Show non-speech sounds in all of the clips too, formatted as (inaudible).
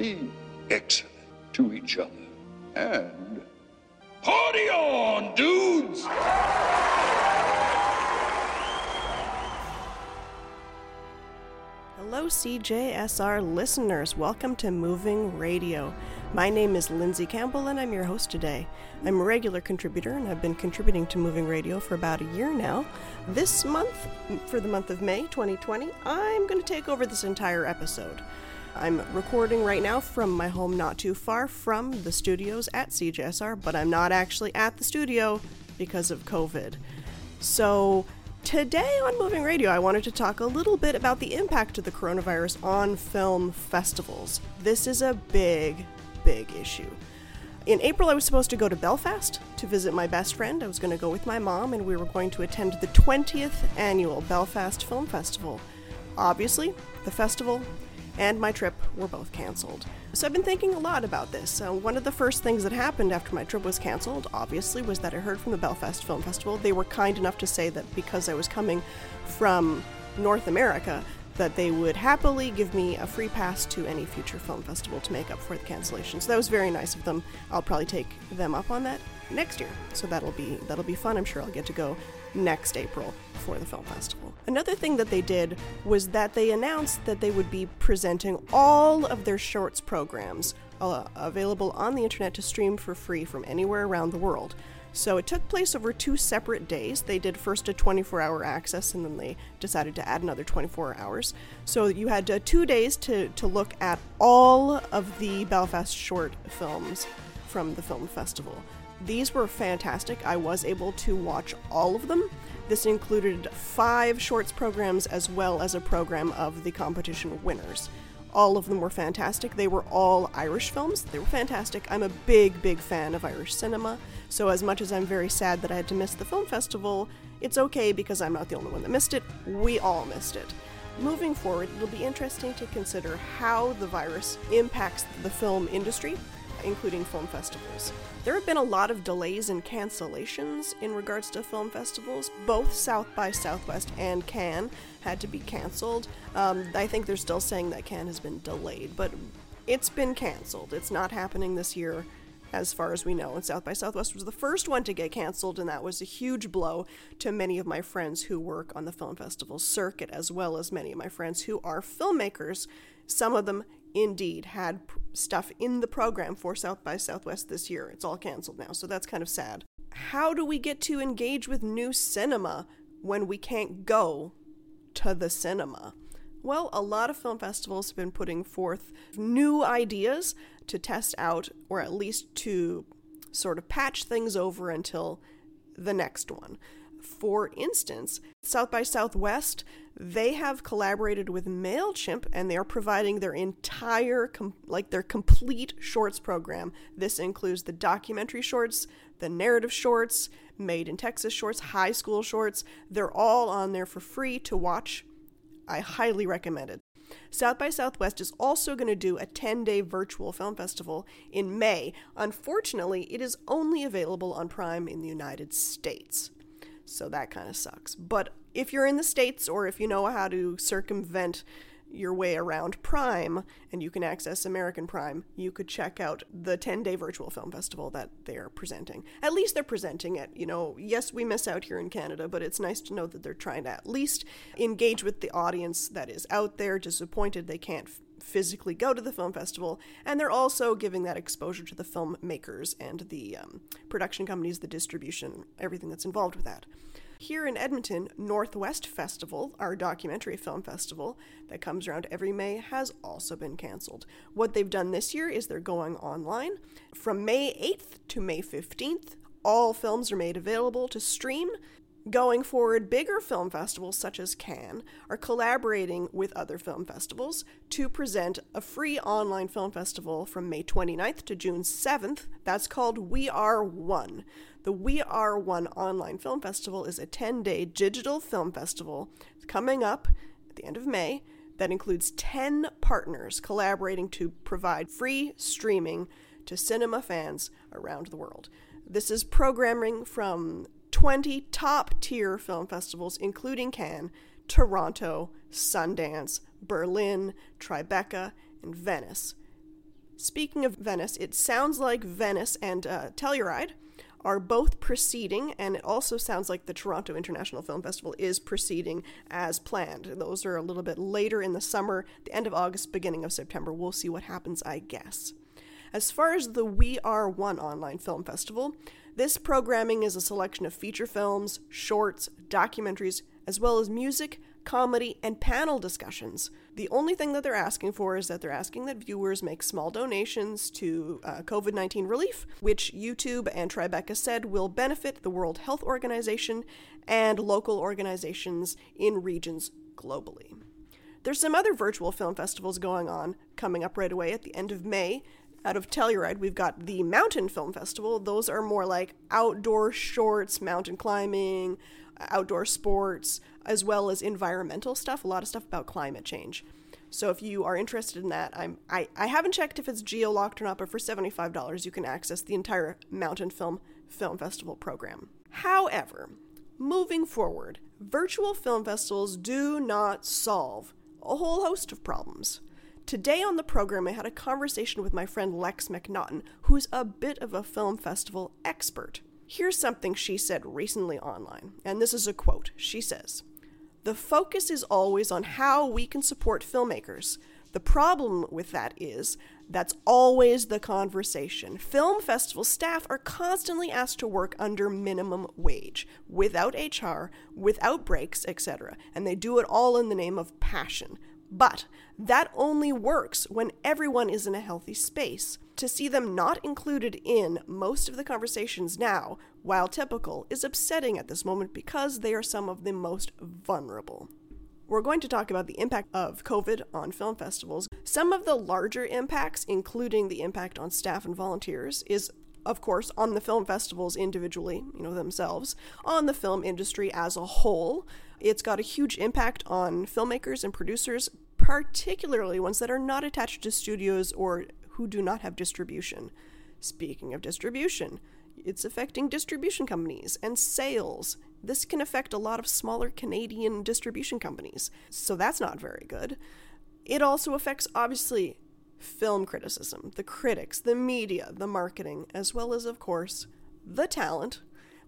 be excellent to each other. And party on, dudes! Hello, CJSR listeners. Welcome to Moving Radio. My name is Lindsay Campbell, and I'm your host today. I'm a regular contributor, and I've been contributing to Moving Radio for about a year now. This month, for the month of May 2020, I'm going to take over this entire episode. I'm recording right now from my home not too far from the studios at CJSR, but I'm not actually at the studio because of COVID. So, Today on Moving Radio, I wanted to talk a little bit about the impact of the coronavirus on film festivals. This is a big, big issue. In April, I was supposed to go to Belfast to visit my best friend. I was going to go with my mom, and we were going to attend the 20th annual Belfast Film Festival. Obviously, the festival and my trip were both canceled. So I've been thinking a lot about this. Uh, one of the first things that happened after my trip was canceled, obviously, was that I heard from the Belfast Film Festival. They were kind enough to say that because I was coming from North America, that they would happily give me a free pass to any future film festival to make up for the cancellation. So that was very nice of them. I'll probably take them up on that next year. So that'll be that'll be fun. I'm sure I'll get to go next April for the film festival. Another thing that they did was that they announced that they would be presenting all of their shorts programs uh, available on the internet to stream for free from anywhere around the world. So it took place over two separate days. They did first a 24 hour access and then they decided to add another 24 hours. So you had uh, two days to, to look at all of the Belfast short films from the film festival. These were fantastic. I was able to watch all of them. This included five shorts programs as well as a program of the competition winners. All of them were fantastic. They were all Irish films. They were fantastic. I'm a big, big fan of Irish cinema, so as much as I'm very sad that I had to miss the film festival, it's okay because I'm not the only one that missed it. We all missed it. Moving forward, it'll be interesting to consider how the virus impacts the film industry including film festivals. There have been a lot of delays and cancellations in regards to film festivals. Both South by Southwest and Cannes had to be canceled. Um, I think they're still saying that Cannes has been delayed, but it's been canceled. It's not happening this year as far as we know. And South by Southwest was the first one to get canceled, and that was a huge blow to many of my friends who work on the film festival circuit, as well as many of my friends who are filmmakers. Some of them indeed had stuff in the program for South by Southwest this year. It's all canceled now, so that's kind of sad. How do we get to engage with new cinema when we can't go to the cinema? Well, a lot of film festivals have been putting forth new ideas to test out, or at least to sort of patch things over until the next one. For instance, South by Southwest, they have collaborated with MailChimp and they are providing their entire, com- like their complete shorts program. This includes the documentary shorts, the narrative shorts, made in Texas shorts, high school shorts. They're all on there for free to watch. I highly recommend it. South by Southwest is also going to do a 10 day virtual film festival in May. Unfortunately, it is only available on Prime in the United States. So that kind of sucks. But if you're in the States or if you know how to circumvent your way around Prime and you can access American Prime, you could check out the 10 day virtual film festival that they're presenting. At least they're presenting it. You know, yes, we miss out here in Canada, but it's nice to know that they're trying to at least engage with the audience that is out there, disappointed they can't physically go to the film festival, and they're also giving that exposure to the filmmakers and the um, production companies, the distribution, everything that's involved with that. Here in Edmonton, Northwest Festival, our documentary film festival that comes around every May, has also been canceled. What they've done this year is they're going online. From May 8th to May 15th, all films are made available to stream Going forward, bigger film festivals such as Cannes are collaborating with other film festivals to present a free online film festival from May 29th to June 7th. That's called We Are One. The We Are One online film festival is a 10 day digital film festival coming up at the end of May that includes 10 partners collaborating to provide free streaming to cinema fans around the world. This is programming from 20 top tier film festivals, including Cannes, Toronto, Sundance, Berlin, Tribeca, and Venice. Speaking of Venice, it sounds like Venice and uh, Telluride are both proceeding, and it also sounds like the Toronto International Film Festival is proceeding as planned. Those are a little bit later in the summer, the end of August, beginning of September. We'll see what happens, I guess. As far as the We Are One online film festival, this programming is a selection of feature films, shorts, documentaries, as well as music, comedy, and panel discussions. The only thing that they're asking for is that they're asking that viewers make small donations to uh, COVID 19 relief, which YouTube and Tribeca said will benefit the World Health Organization and local organizations in regions globally. There's some other virtual film festivals going on coming up right away at the end of May. Out of Telluride, we've got the Mountain Film Festival. Those are more like outdoor shorts, mountain climbing, outdoor sports, as well as environmental stuff, a lot of stuff about climate change. So if you are interested in that, I'm I, I haven't checked if it's geo locked or not, but for $75 you can access the entire Mountain Film Film Festival program. However, moving forward, virtual film festivals do not solve a whole host of problems. Today on the program, I had a conversation with my friend Lex McNaughton, who's a bit of a film festival expert. Here's something she said recently online, and this is a quote. She says, The focus is always on how we can support filmmakers. The problem with that is that's always the conversation. Film festival staff are constantly asked to work under minimum wage, without HR, without breaks, etc., and they do it all in the name of passion. But that only works when everyone is in a healthy space. To see them not included in most of the conversations now, while typical, is upsetting at this moment because they are some of the most vulnerable. We're going to talk about the impact of COVID on film festivals. Some of the larger impacts, including the impact on staff and volunteers, is of course, on the film festivals individually, you know, themselves, on the film industry as a whole. It's got a huge impact on filmmakers and producers, particularly ones that are not attached to studios or who do not have distribution. Speaking of distribution, it's affecting distribution companies and sales. This can affect a lot of smaller Canadian distribution companies, so that's not very good. It also affects, obviously, film criticism, the critics, the media, the marketing, as well as, of course, the talent.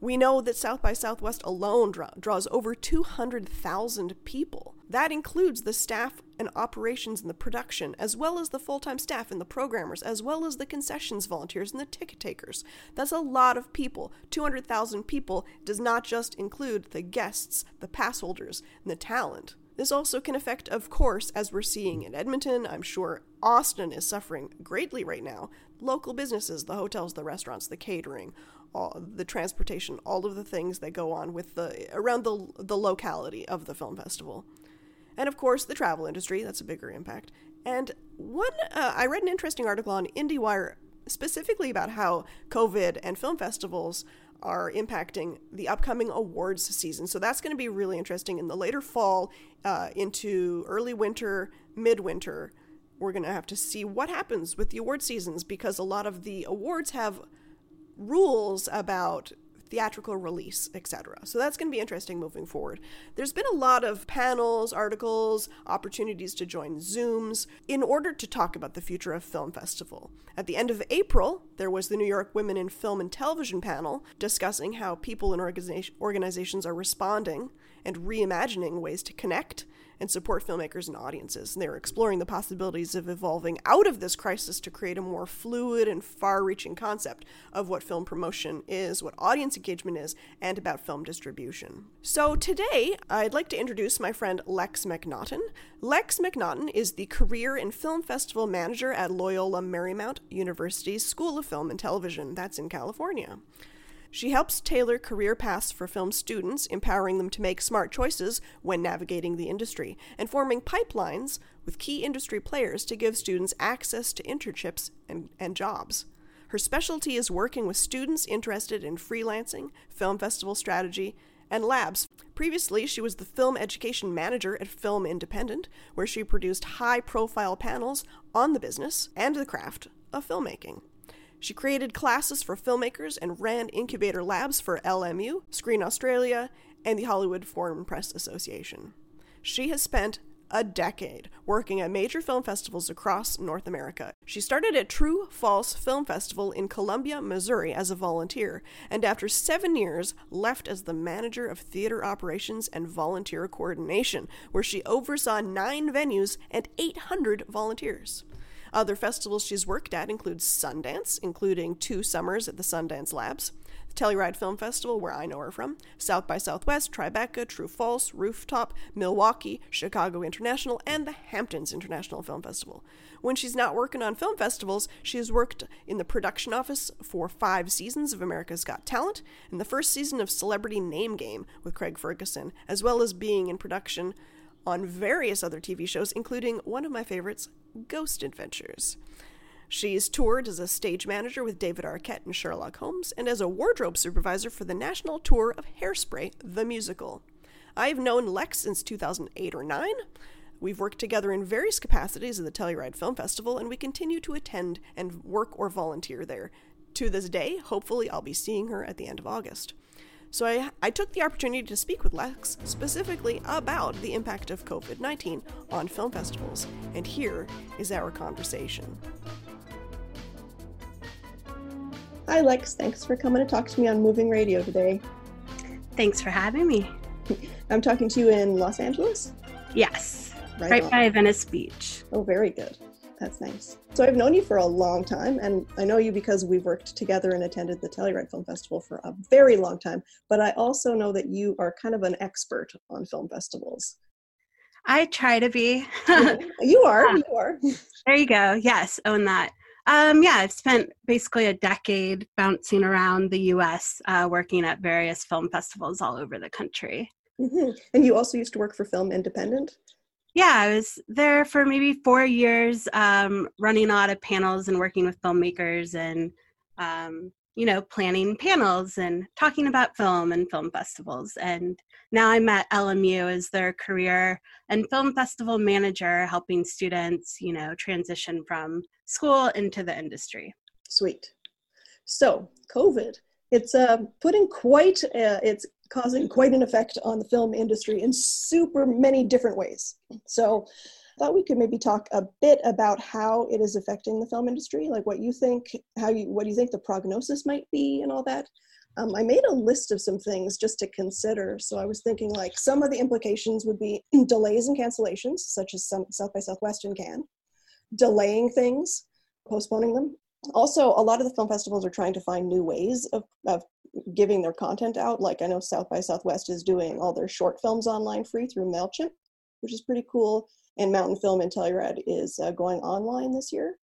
We know that South by Southwest alone draw, draws over 200,000 people. That includes the staff and operations and the production, as well as the full time staff and the programmers, as well as the concessions volunteers and the ticket takers. That's a lot of people. 200,000 people does not just include the guests, the pass holders, and the talent. This also can affect, of course, as we're seeing in Edmonton, I'm sure Austin is suffering greatly right now. Local businesses, the hotels, the restaurants, the catering, all, the transportation, all of the things that go on with the around the the locality of the film festival, and of course the travel industry. That's a bigger impact. And one, uh, I read an interesting article on IndieWire specifically about how COVID and film festivals are impacting the upcoming awards season. So that's going to be really interesting in the later fall uh, into early winter, midwinter. We're going to have to see what happens with the award seasons because a lot of the awards have rules about theatrical release, etc. So that's going to be interesting moving forward. There's been a lot of panels, articles, opportunities to join Zooms in order to talk about the future of film festival. At the end of April, there was the New York Women in Film and Television panel discussing how people and organizations are responding and reimagining ways to connect and support filmmakers and audiences. And they're exploring the possibilities of evolving out of this crisis to create a more fluid and far reaching concept of what film promotion is, what audience engagement is, and about film distribution. So today, I'd like to introduce my friend Lex McNaughton. Lex McNaughton is the Career and Film Festival Manager at Loyola Marymount University's School of Film and Television. That's in California. She helps tailor career paths for film students, empowering them to make smart choices when navigating the industry, and forming pipelines with key industry players to give students access to internships and, and jobs. Her specialty is working with students interested in freelancing, film festival strategy, and labs. Previously, she was the film education manager at Film Independent, where she produced high profile panels on the business and the craft of filmmaking. She created classes for filmmakers and ran incubator labs for LMU, Screen Australia, and the Hollywood Foreign Press Association. She has spent a decade, working at major film festivals across North America. She started at True False Film Festival in Columbia, Missouri as a volunteer, and after seven years, left as the manager of theater operations and volunteer coordination, where she oversaw nine venues and 800 volunteers. Other festivals she's worked at include Sundance, including two summers at the Sundance Labs, the Telluride Film Festival, where I know her from, South by Southwest, Tribeca, True False, Rooftop, Milwaukee, Chicago International, and the Hamptons International Film Festival. When she's not working on film festivals, she has worked in the production office for five seasons of America's Got Talent and the first season of Celebrity Name Game with Craig Ferguson, as well as being in production on various other TV shows, including one of my favorites, Ghost Adventures. She's toured as a stage manager with David Arquette and Sherlock Holmes, and as a wardrobe supervisor for the national tour of Hairspray, the musical. I've known Lex since 2008 or 9. We've worked together in various capacities at the Telluride Film Festival, and we continue to attend and work or volunteer there. To this day, hopefully, I'll be seeing her at the end of August. So I, I took the opportunity to speak with Lex specifically about the impact of COVID 19 on film festivals, and here is our conversation. Hi, Lex. Thanks for coming to talk to me on Moving Radio today. Thanks for having me. I'm talking to you in Los Angeles? Yes, right, right by Venice Beach. Oh, very good. That's nice. So I've known you for a long time, and I know you because we've worked together and attended the Telluride Film Festival for a very long time. But I also know that you are kind of an expert on film festivals. I try to be. (laughs) (laughs) you are. You are. There you go. Yes, own that. Um, yeah, I've spent basically a decade bouncing around the US uh, working at various film festivals all over the country. Mm-hmm. And you also used to work for Film Independent? Yeah, I was there for maybe four years, um, running a lot of panels and working with filmmakers and um, you know, planning panels and talking about film and film festivals. And now I'm at LMU as their career and film festival manager, helping students, you know, transition from school into the industry. Sweet. So, COVID, it's uh, putting quite, it's causing quite an effect on the film industry in super many different ways. So, I thought we could maybe talk a bit about how it is affecting the film industry, like what you think, how you, what do you think the prognosis might be, and all that. Um, I made a list of some things just to consider. So I was thinking like some of the implications would be (clears throat) delays and cancellations, such as some South by Southwest and Cannes, delaying things, postponing them. Also, a lot of the film festivals are trying to find new ways of, of giving their content out. Like I know South by Southwest is doing all their short films online free through MailChimp, which is pretty cool and Mountain Film in Telluride is uh, going online this year.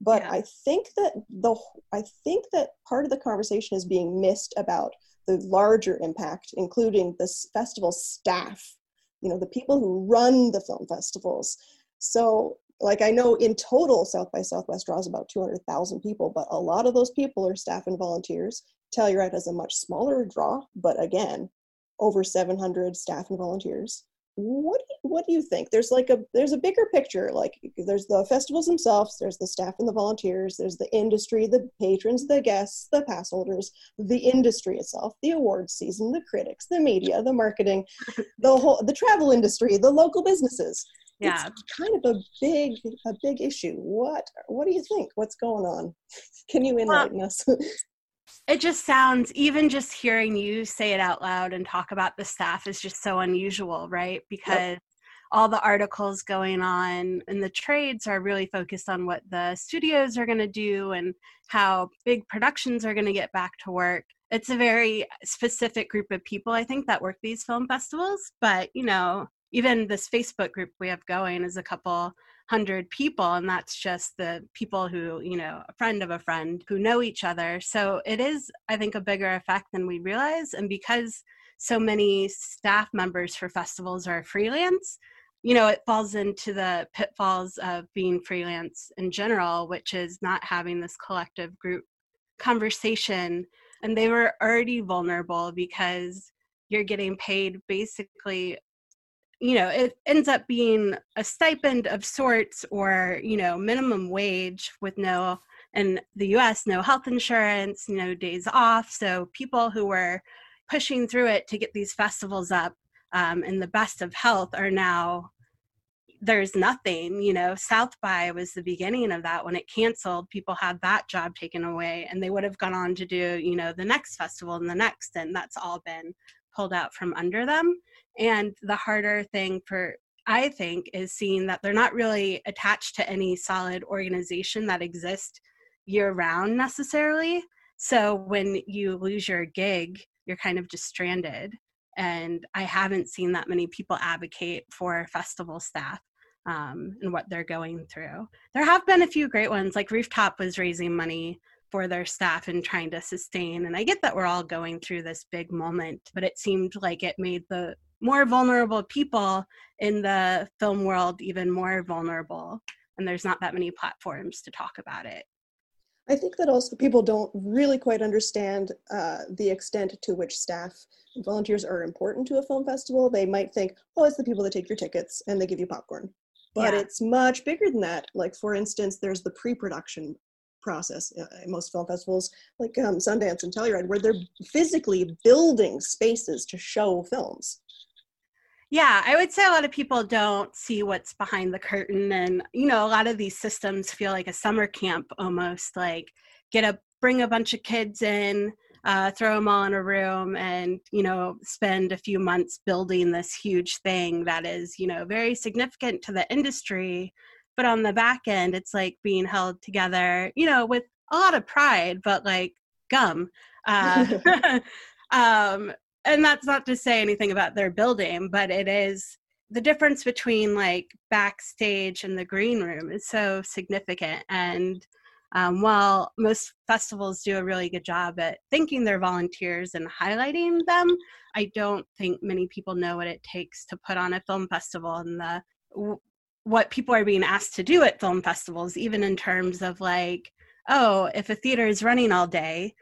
But yeah. I think that the I think that part of the conversation is being missed about the larger impact, including the festival staff, you know, the people who run the film festivals. So, like I know in total, South by Southwest draws about 200,000 people, but a lot of those people are staff and volunteers. Telluride has a much smaller draw, but again, over 700 staff and volunteers. What do you, what do you think? There's like a there's a bigger picture like there's the festivals themselves there's the staff and the volunteers there's the industry the patrons the guests the pass holders the industry itself the awards season the critics the media the marketing the whole the travel industry the local businesses yeah. it's kind of a big a big issue. What what do you think? What's going on? (laughs) Can you enlighten well, us? (laughs) It just sounds even just hearing you say it out loud and talk about the staff is just so unusual right? Because yep. all the articles going on and the trades are really focused on what the studios are going to do and how big productions are going to get back to work. It's a very specific group of people i think that work these film festivals but you know even this facebook group we have going is a couple hundred people and that's just the people who you know a friend of a friend who know each other. So it is i think a bigger effect than we realize and because so many staff members for festivals are freelance you know it falls into the pitfalls of being freelance in general which is not having this collective group conversation. And they were already vulnerable because you're getting paid basically you know it ends up being a stipend of sorts or you know minimum wage with no in the US no health insurance no days off. So people who were pushing through it to get these festivals up um, in the best of health are now there's nothing you know. South by was the beginning of that when it canceled. People had that job taken away and they would have gone on to do you know the next festival and the next and that's all been pulled out from under them and the harder thing for i think is seeing that they're not really attached to any solid organization that exists year round necessarily so when you lose your gig you're kind of just stranded and I haven't seen that many people advocate for festival staff um, and what they're going through. There have been a few great ones, like Rooftop was raising money for their staff and trying to sustain. And I get that we're all going through this big moment, but it seemed like it made the more vulnerable people in the film world even more vulnerable. And there's not that many platforms to talk about it. I think that also people don't really quite understand uh, the extent to which staff and volunteers are important to a film festival. They might think, oh, it's the people that take your tickets and they give you popcorn. But yeah. it's much bigger than that. Like, for instance, there's the pre production process uh, in most film festivals, like um, Sundance and Telluride, where they're physically building spaces to show films. Yeah, I would say a lot of people don't see what's behind the curtain. And, you know, a lot of these systems feel like a summer camp almost like get a bring a bunch of kids in, uh, throw them all in a room and, you know, spend a few months building this huge thing that is, you know, very significant to the industry. But on the back end, it's like being held together, you know, with a lot of pride, but like gum. Uh, (laughs) (laughs) um, and that's not to say anything about their building, but it is the difference between like backstage and the green room is so significant. And um, while most festivals do a really good job at thanking their volunteers and highlighting them, I don't think many people know what it takes to put on a film festival and the what people are being asked to do at film festivals, even in terms of like, oh, if a theater is running all day,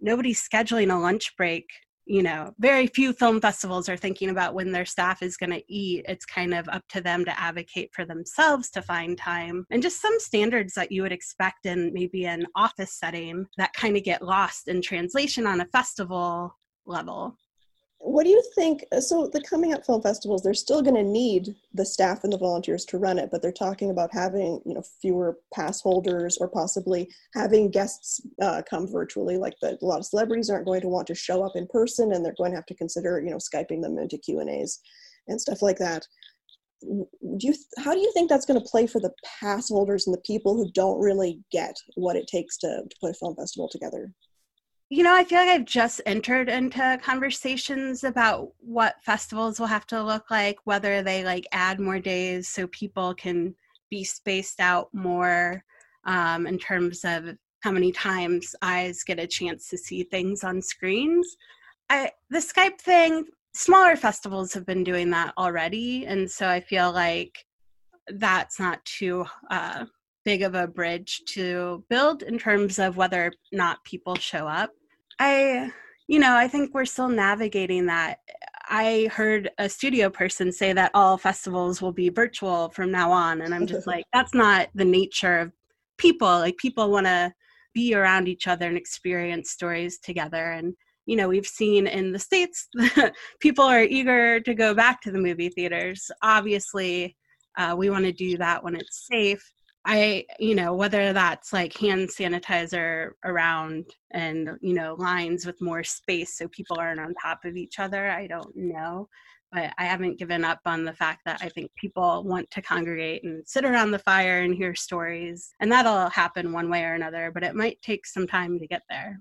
nobody's scheduling a lunch break you know. Very few film festivals are thinking about when their staff is going to eat. It's kind of up to them to advocate for themselves to find time and just some standards that you would expect in maybe an office setting that kind of get lost in translation on a festival level what do you think? Uh, so the coming up film festivals, they're still going to need the staff and the volunteers to run it, but they're talking about having you know fewer pass holders or possibly having guests uh, come virtually. Like the, a lot of celebrities aren't going to want to show up in person, and they're going to have to consider you know skyping them into Q and A's and stuff like that. Do you how do you think that's going to play for the pass holders and the people who don't really get what it takes to, to put a film festival together? You know, I feel like I've just entered into conversations about what festivals will have to look like, whether they like add more days so people can be spaced out more um, in terms of how many times eyes get a chance to see things on screens. I the Skype thing, smaller festivals have been doing that already, and so I feel like that's not too uh, big of a bridge to build in terms of whether or not people show up. I, you know, I think we're still navigating that. I heard a studio person say that all festivals will be virtual from now on. And I'm just (laughs) like, that's not the nature of people. Like, people want to be around each other and experience stories together. And, you know, we've seen in the States, (laughs) people are eager to go back to the movie theaters. Obviously, uh, we want to do that when it's safe. I, you know, whether that's like hand sanitizer around and, you know, lines with more space so people aren't on top of each other, I don't know. But I haven't given up on the fact that I think people want to congregate and sit around the fire and hear stories. And that'll happen one way or another, but it might take some time to get there.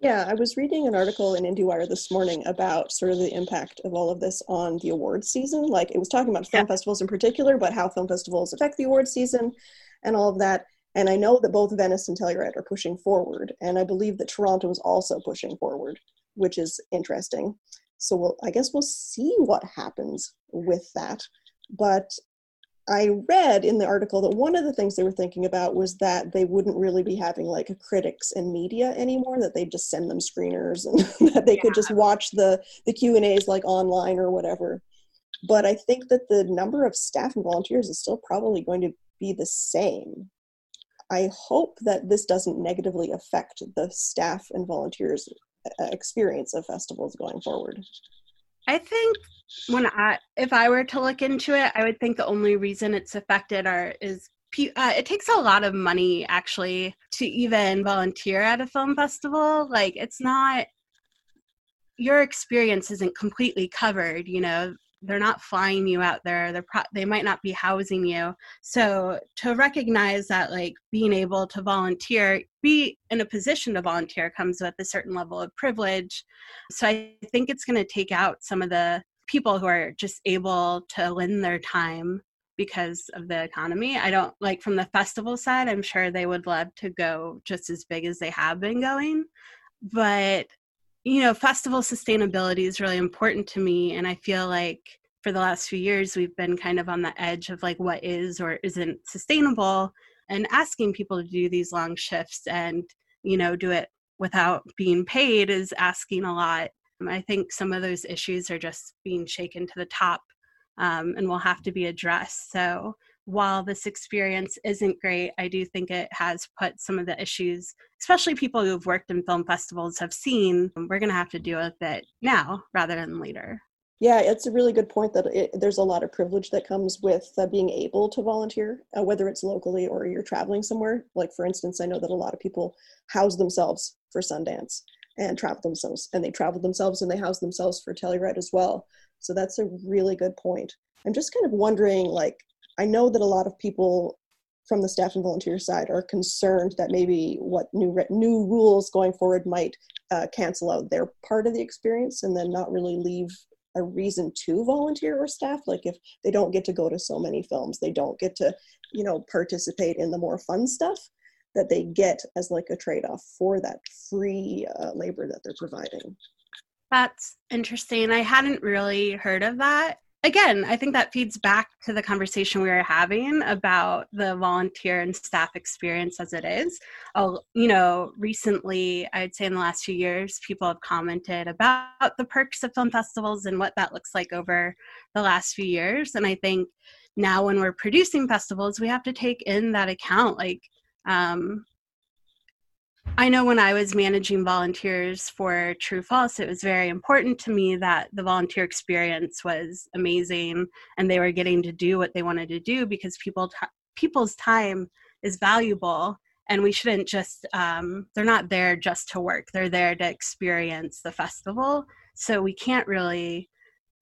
Yeah, I was reading an article in IndieWire this morning about sort of the impact of all of this on the awards season. Like it was talking about film yeah. festivals in particular, but how film festivals affect the awards season and all of that. And I know that both Venice and Telluride are pushing forward, and I believe that Toronto is also pushing forward, which is interesting. So we'll, I guess we'll see what happens with that. But I read in the article that one of the things they were thinking about was that they wouldn't really be having like critics and media anymore; that they'd just send them screeners and (laughs) that they yeah. could just watch the the Q and A's like online or whatever. But I think that the number of staff and volunteers is still probably going to be the same. I hope that this doesn't negatively affect the staff and volunteers uh, experience of festivals going forward. I think when I, if I were to look into it, I would think the only reason it's affected are is uh, it takes a lot of money actually to even volunteer at a film festival. Like it's not your experience isn't completely covered. You know, they're not flying you out there. They're pro- they might not be housing you. So to recognize that, like being able to volunteer, be in a position to volunteer, comes with a certain level of privilege. So I think it's going to take out some of the people who are just able to lend their time because of the economy. I don't like from the festival side, I'm sure they would love to go just as big as they have been going. But, you know, festival sustainability is really important to me. And I feel like for the last few years, we've been kind of on the edge of like what is or isn't sustainable and asking people to do these long shifts and, you know, do it without being paid is asking a lot. I think some of those issues are just being shaken to the top um, and will have to be addressed. So while this experience isn't great, I do think it has put some of the issues, especially people who've worked in film festivals have seen, we're going to have to deal with it now rather than later. Yeah, it's a really good point that it, there's a lot of privilege that comes with uh, being able to volunteer, uh, whether it's locally or you're traveling somewhere. Like, for instance, I know that a lot of people house themselves for Sundance and travel themselves, and they travel themselves and they house themselves for Telluride as well. So that's a really good point. I'm just kind of wondering, like, I know that a lot of people from the staff and volunteer side are concerned that maybe what new new rules going forward might uh, cancel out their part of the experience and then not really leave a reason to volunteer or staff like if they don't get to go to so many films they don't get to you know participate in the more fun stuff that they get as like a trade-off for that free uh, labor that they're providing that's interesting. I hadn't really heard of that. Again, I think that feeds back to the conversation we were having about the volunteer and staff experience as it is. Oh, you know, recently, I'd say in the last few years, people have commented about the perks of film festivals and what that looks like over the last few years. And I think now when we're producing festivals, we have to take in that account. Like, um, I know when I was managing volunteers for True False, it was very important to me that the volunteer experience was amazing and they were getting to do what they wanted to do because people t- people's time is valuable and we shouldn't just um, they're not there just to work they're there to experience the festival. So we can't really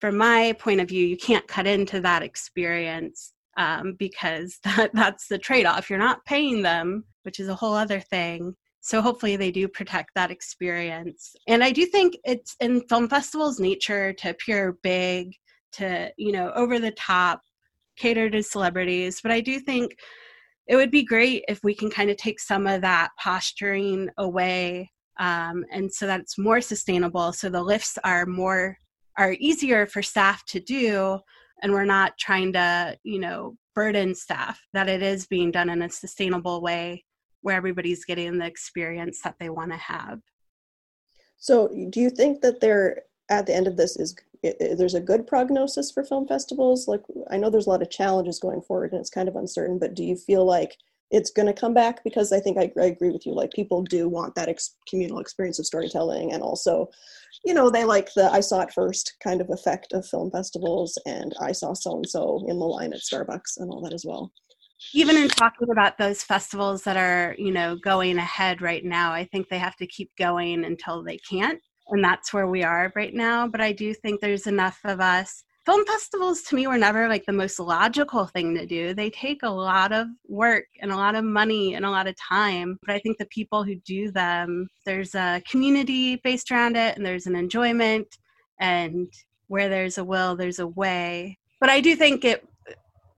from my point of view you can't cut into that experience um, because (laughs) that, that's the trade-off. You're not paying them which is a whole other thing so hopefully they do protect that experience. And i do think it's in film festivals nature to appear big to you know over the top cater to celebrities. But i do think it would be great if we can kind of take some of that posturing away um, and so that it's more sustainable so the lifts are more are easier for staff to do and we're not trying to you know burden staff that it is being done in a sustainable way where everybody's getting the experience that they want to have. So, do you think that there at the end of this is there's a good prognosis for film festivals? Like, I know there's a lot of challenges going forward, and it's kind of uncertain. But do you feel like it's going to come back? Because I think I, I agree with you. Like, people do want that ex- communal experience of storytelling, and also, you know, they like the "I saw it first kind of effect of film festivals, and I saw so and so in the line at Starbucks and all that as well even in talking about those festivals that are you know going ahead right now i think they have to keep going until they can't and that's where we are right now but i do think there's enough of us. Film festivals to me were never like the most logical thing to do. They take a lot of work and a lot of money and a lot of time but i think the people who do them there's a community based around it and there's an enjoyment and where there's a will there's a way. But i do think it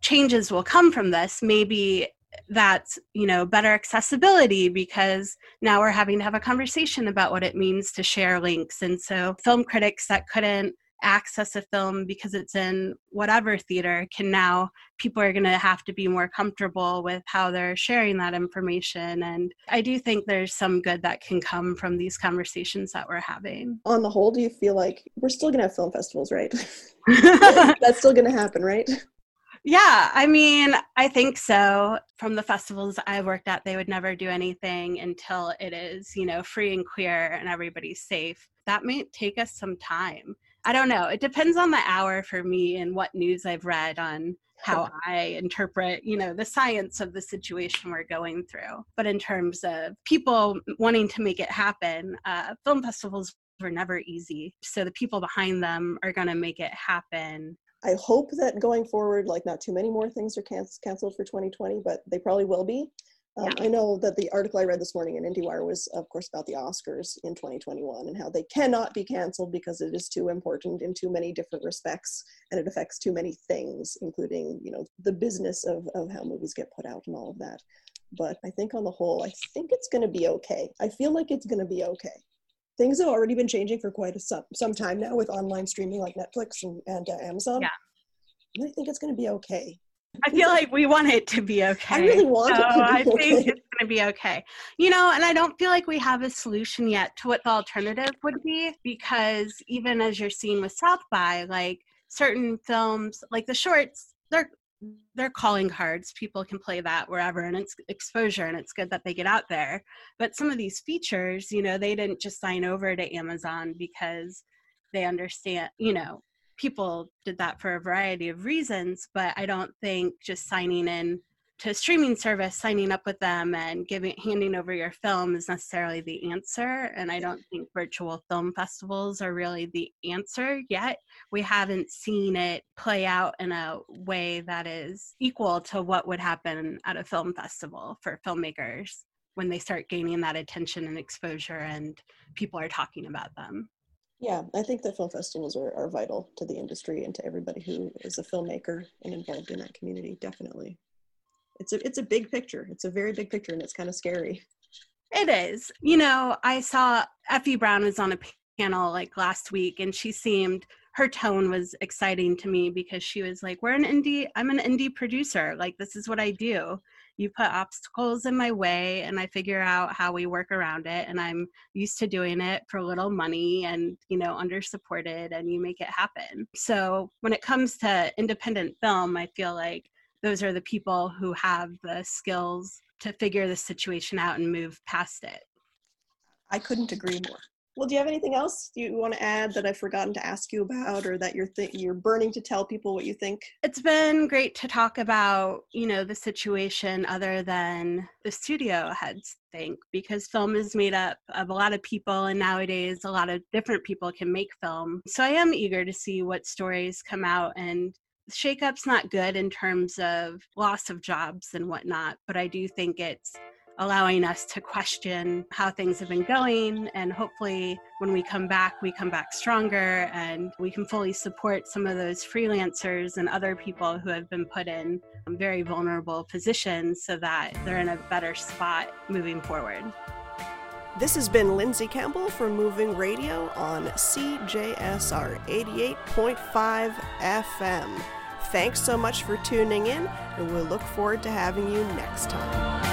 changes will come from this maybe that's you know better accessibility because now we're having to have a conversation about what it means to share links. And so film critics that couldn't access a film because it's in whatever theater can now people are going to have to be more comfortable with how they're sharing that information. And i do think there's some good that can come from these conversations that we're having. On the whole do you feel like we're still going to have film festivals right? (laughs) That's still going to happen right yeah, I mean, I think so. From the festivals I've worked at, they would never do anything until it is, you know, free and queer and everybody's safe. That may take us some time. I don't know. It depends on the hour for me and what news I've read on how (laughs) I interpret, you know, the science of the situation we're going through. But in terms of people wanting to make it happen, uh, film festivals were never easy. So the people behind them are going to make it happen. I hope that going forward, like not too many more things are can- canceled for 2020, but they probably will be. Um, yeah. I know that the article I read this morning in IndieWire was, of course, about the Oscars in 2021 and how they cannot be canceled because it is too important in too many different respects and it affects too many things, including, you know, the business of, of how movies get put out and all of that. But I think on the whole, I think it's going to be okay. I feel like it's going to be okay. Things have already been changing for quite a some, some time now with online streaming like Netflix and, and uh, Amazon. Yeah. And I think it's going to be okay. I feel like we want it to be okay. I really want so it to be I okay. think it's going to be okay. You know, and I don't feel like we have a solution yet to what the alternative would be because even as you're seeing with South by, like certain films, like the shorts, they're they're calling cards. People can play that wherever, and it's exposure, and it's good that they get out there. But some of these features, you know, they didn't just sign over to Amazon because they understand, you know, people did that for a variety of reasons, but I don't think just signing in to a streaming service, signing up with them and giving handing over your film is necessarily the answer. And I don't think virtual film festivals are really the answer yet. We haven't seen it play out in a way that is equal to what would happen at a film festival for filmmakers when they start gaining that attention and exposure and people are talking about them. Yeah, I think that film festivals are, are vital to the industry and to everybody who is a filmmaker and involved in that community. Definitely, it's a it's a big picture. It's a very big picture, and it's kind of scary. It is. You know, I saw Effie Brown was on a panel like last week, and she seemed her tone was exciting to me because she was like, "We're an indie. I'm an indie producer. Like this is what I do." you put obstacles in my way and I figure out how we work around it. And I'm used to doing it for little money and, you know, under supported and you make it happen. So when it comes to independent film, I feel like those are the people who have the skills to figure the situation out and move past it. I couldn't agree more. Well, do you have anything else you want to add that I've forgotten to ask you about, or that you're th- you're burning to tell people what you think? It's been great to talk about, you know, the situation other than the studio heads think, because film is made up of a lot of people, and nowadays a lot of different people can make film. So I am eager to see what stories come out and shakeup's not good in terms of loss of jobs and whatnot, but I do think it's allowing us to question how things have been going. And hopefully, when we come back, we come back stronger and we can fully support some of those freelancers and other people who have been put in very vulnerable positions so that they're in a better spot moving forward. This has been Lindsay Campbell for Moving Radio on CJSR 88.5 FM. Thanks so much for tuning in, and we'll look forward to having you next time.